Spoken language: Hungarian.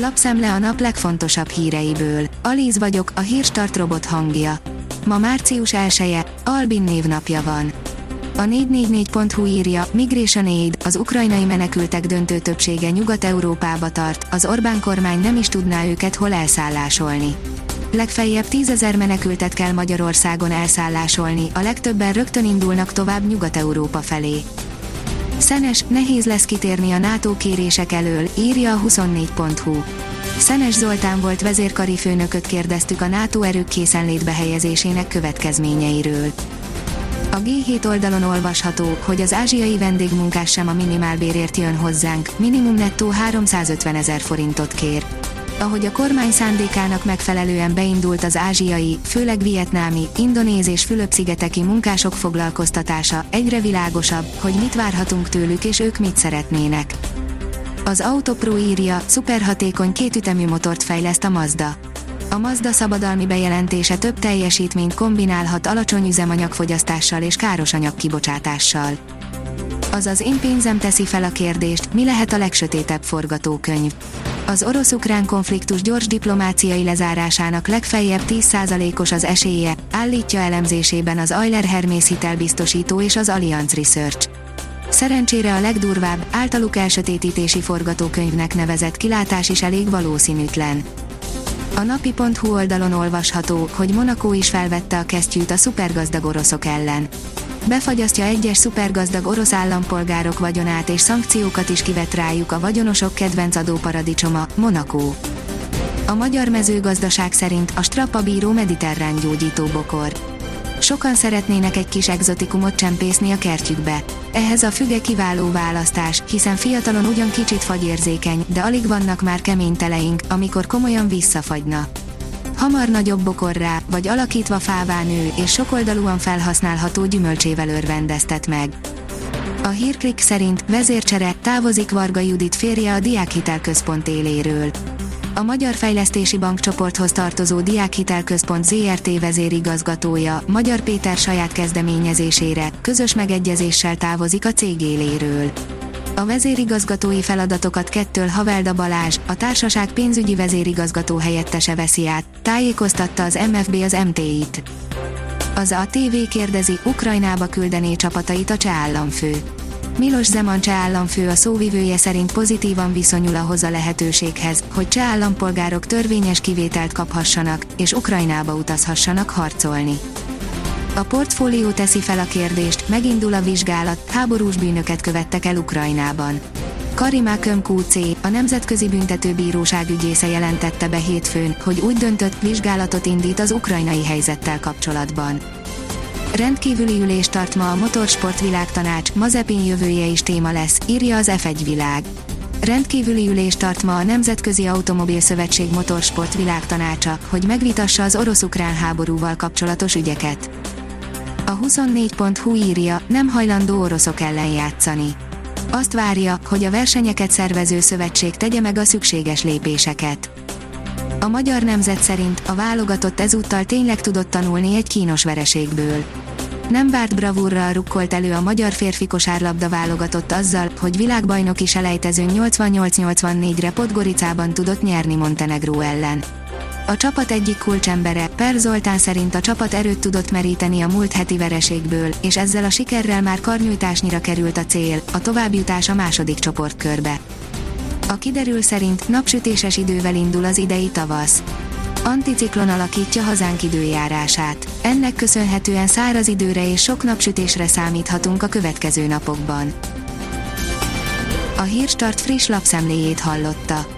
Lapszemle a nap legfontosabb híreiből. Alíz vagyok, a hírstart robot hangja. Ma március 1 Albin névnapja van. A 444.hu írja, Migration Aid, az ukrajnai menekültek döntő többsége Nyugat-Európába tart, az Orbán kormány nem is tudná őket hol elszállásolni. Legfeljebb tízezer menekültet kell Magyarországon elszállásolni, a legtöbben rögtön indulnak tovább Nyugat-Európa felé. Szenes, nehéz lesz kitérni a NATO kérések elől, írja a 24.hu. Szenes Zoltán volt vezérkari főnököt kérdeztük a NATO erők készenlétbe helyezésének következményeiről. A G7 oldalon olvasható, hogy az ázsiai vendégmunkás sem a minimálbérért jön hozzánk, minimum nettó 350 ezer forintot kér. Ahogy a kormány szándékának megfelelően beindult az ázsiai, főleg vietnámi, indonéz és Fülöp-szigeteki munkások foglalkoztatása, egyre világosabb, hogy mit várhatunk tőlük és ők mit szeretnének. Az Autopro írja, szuperhatékony kétütemű motort fejleszt a Mazda. A Mazda szabadalmi bejelentése több teljesítményt kombinálhat alacsony üzemanyagfogyasztással és káros anyagkibocsátással. Azaz én pénzem teszi fel a kérdést, mi lehet a legsötétebb forgatókönyv. Az orosz-ukrán konfliktus gyors diplomáciai lezárásának legfeljebb 10%-os az esélye, állítja elemzésében az Euler Hermész hitelbiztosító és az Allianz Research. Szerencsére a legdurvább, általuk elsötétítési forgatókönyvnek nevezett kilátás is elég valószínűtlen. A napi.hu oldalon olvasható, hogy Monaco is felvette a kesztyűt a szupergazdag oroszok ellen. Befagyasztja egyes szupergazdag orosz állampolgárok vagyonát és szankciókat is kivet rájuk a vagyonosok kedvenc adóparadicsoma, Monaco. A magyar mezőgazdaság szerint a strappa bíró mediterrán gyógyító bokor. Sokan szeretnének egy kis egzotikumot csempészni a kertjükbe. Ehhez a füge kiváló választás, hiszen fiatalon ugyan kicsit fagyérzékeny, de alig vannak már kemény teleink, amikor komolyan visszafagyna. Hamar nagyobb bokorrá, vagy alakítva fává nő, és sokoldalúan felhasználható gyümölcsével örvendeztet meg. A hírklik szerint vezércsere távozik Varga Judit férje a Diákhitelközpont éléről. A Magyar Fejlesztési Bank csoporthoz tartozó Diákhitelközpont ZRT vezérigazgatója, Magyar Péter saját kezdeményezésére, közös megegyezéssel távozik a cég éléről. A vezérigazgatói feladatokat kettől Havelda Balázs, a társaság pénzügyi vezérigazgató helyettese veszi át, tájékoztatta az MFB az MTI-t. Az ATV kérdezi, Ukrajnába küldené csapatait a cseh államfő. Milos Zeman cseh államfő a szóvivője szerint pozitívan viszonyul ahhoz a lehetőséghez, hogy cseh állampolgárok törvényes kivételt kaphassanak, és Ukrajnába utazhassanak harcolni. A portfólió teszi fel a kérdést, megindul a vizsgálat, háborús bűnöket követtek el Ukrajnában. Karimá QC, a Nemzetközi Büntetőbíróság ügyésze jelentette be hétfőn, hogy úgy döntött, vizsgálatot indít az ukrajnai helyzettel kapcsolatban. Rendkívüli ülést tart ma a Motorsport Világtanács, Mazepin jövője is téma lesz, írja az F1 világ. Rendkívüli ülést tart ma a Nemzetközi Automobil Szövetség Motorsport Világtanácsa, hogy megvitassa az orosz-ukrán háborúval kapcsolatos ügyeket. A 24.hu írja, nem hajlandó oroszok ellen játszani. Azt várja, hogy a versenyeket szervező szövetség tegye meg a szükséges lépéseket. A magyar nemzet szerint a válogatott ezúttal tényleg tudott tanulni egy kínos vereségből. Nem várt bravúrral rukkolt elő a magyar férfi kosárlabda válogatott azzal, hogy világbajnoki selejtezőn 88-84-re Podgoricában tudott nyerni Montenegró ellen. A csapat egyik kulcsembere, Per Zoltán szerint a csapat erőt tudott meríteni a múlt heti vereségből, és ezzel a sikerrel már karnyújtásnyira került a cél, a továbbjutás a második csoportkörbe. A kiderül szerint napsütéses idővel indul az idei tavasz. Anticiklon alakítja hazánk időjárását. Ennek köszönhetően száraz időre és sok napsütésre számíthatunk a következő napokban. A Hírstart friss lapszemléjét hallotta.